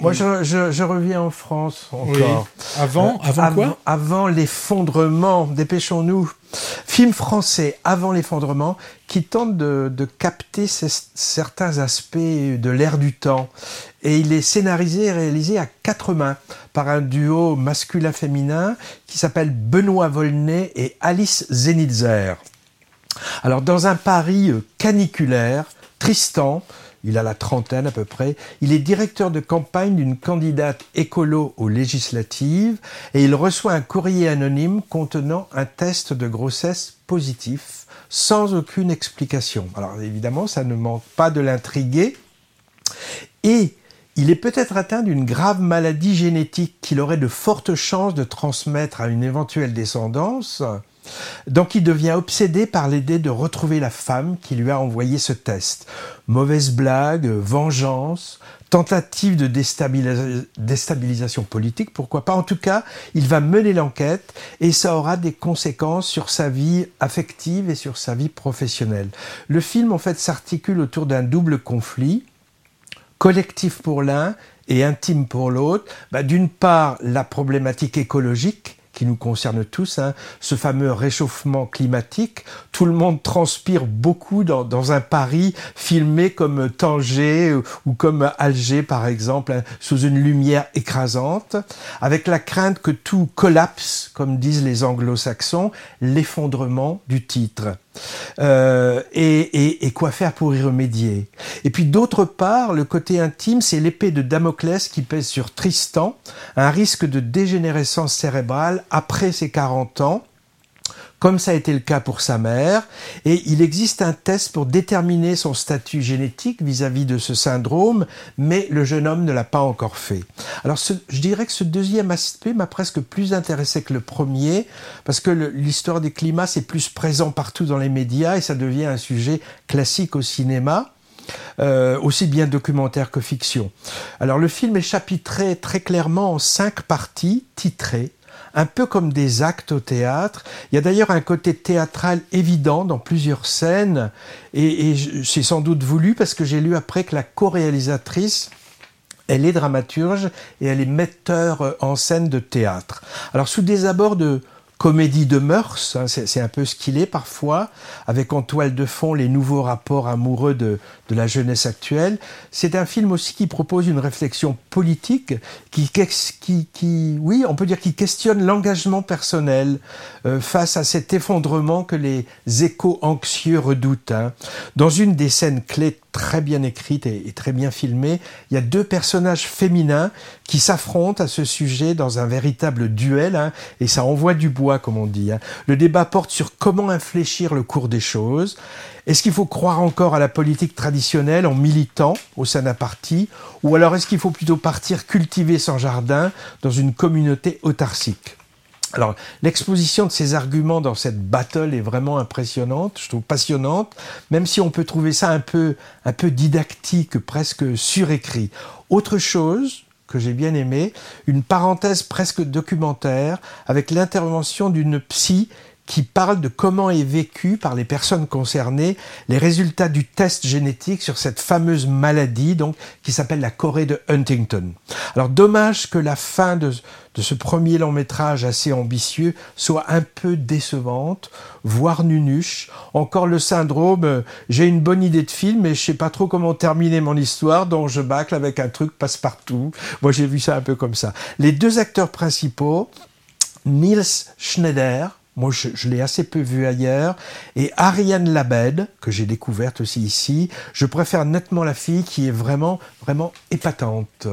Moi, je, je, je, reviens en France encore. Avant, euh, avant quoi Avant l'effondrement, dépêchons-nous. Film français avant l'effondrement qui tente de, de capter certains aspects de l'ère du temps. Et il est scénarisé et réalisé à quatre mains par un duo masculin-féminin qui s'appelle Benoît Volney et Alice Zenitzer. Alors, dans un Paris caniculaire, Tristan, il a la trentaine à peu près, il est directeur de campagne d'une candidate écolo aux législatives et il reçoit un courrier anonyme contenant un test de grossesse positif sans aucune explication. Alors évidemment, ça ne manque pas de l'intriguer et il est peut-être atteint d'une grave maladie génétique qu'il aurait de fortes chances de transmettre à une éventuelle descendance. Donc il devient obsédé par l'idée de retrouver la femme qui lui a envoyé ce test. Mauvaise blague, vengeance, tentative de déstabilisation politique, pourquoi pas. En tout cas, il va mener l'enquête et ça aura des conséquences sur sa vie affective et sur sa vie professionnelle. Le film, en fait, s'articule autour d'un double conflit, collectif pour l'un et intime pour l'autre. Bah, D'une part, la problématique écologique qui nous concerne tous, hein, ce fameux réchauffement climatique. Tout le monde transpire beaucoup dans, dans un Paris filmé comme Tanger ou comme Alger, par exemple, hein, sous une lumière écrasante, avec la crainte que tout collapse, comme disent les anglo-saxons, l'effondrement du titre. Euh, et, quoi faire pour y remédier? Et puis d'autre part, le côté intime, c'est l'épée de Damoclès qui pèse sur Tristan, un risque de dégénérescence cérébrale après ses 40 ans, comme ça a été le cas pour sa mère, et il existe un test pour déterminer son statut génétique vis-à-vis de ce syndrome, mais le jeune homme ne l'a pas encore fait. Alors je dirais que ce deuxième aspect m'a presque plus intéressé que le premier, parce que l'histoire des climats, c'est plus présent partout dans les médias, et ça devient un sujet classique au cinéma. Euh, aussi bien documentaire que fiction. Alors le film est chapitré très clairement en cinq parties titrées un peu comme des actes au théâtre. Il y a d'ailleurs un côté théâtral évident dans plusieurs scènes, et, et c'est sans doute voulu parce que j'ai lu après que la co-réalisatrice elle est dramaturge et elle est metteur en scène de théâtre. Alors sous des abords de, comédie de mœurs, hein, c'est un peu ce qu'il est parfois, avec en toile de fond les nouveaux rapports amoureux de, la jeunesse actuelle. C'est un film aussi qui propose une réflexion politique, qui, qui, qui oui, on peut dire qui questionne l'engagement personnel euh, face à cet effondrement que les échos anxieux redoutent. Hein. Dans une des scènes clés très bien écrite et, très bien filmée. Il y a deux personnages féminins qui s'affrontent à ce sujet dans un véritable duel, hein, et ça envoie du bois, comme on dit. Hein. Le débat porte sur comment infléchir le cours des choses. Est-ce qu'il faut croire encore à la politique traditionnelle en militant au sein d'un parti, ou alors est-ce qu'il faut plutôt partir cultiver son jardin dans une communauté autarcique? Alors, l'exposition de ces arguments dans cette battle est vraiment impressionnante, je trouve passionnante, même si on peut trouver ça un peu, un peu didactique, presque surécrit. Autre chose que j'ai bien aimé, une parenthèse presque documentaire avec l'intervention d'une psy qui parle de comment est vécu par les personnes concernées les résultats du test génétique sur cette fameuse maladie donc qui s'appelle la Corée de Huntington. Alors dommage que la fin de, ce premier long métrage assez ambitieux soit un peu décevante, voire nunuche. Encore le syndrome, euh, j'ai une bonne idée de film mais je sais pas trop comment terminer mon histoire donc je bâcle avec un truc passe-partout. Moi j'ai vu ça un peu comme ça. Les deux acteurs principaux, Niels Schneider, moi, je, l'ai assez peu vu ailleurs. Et Ariane Labed, que j'ai découverte aussi ici, je préfère nettement la fille qui est vraiment, vraiment épatante.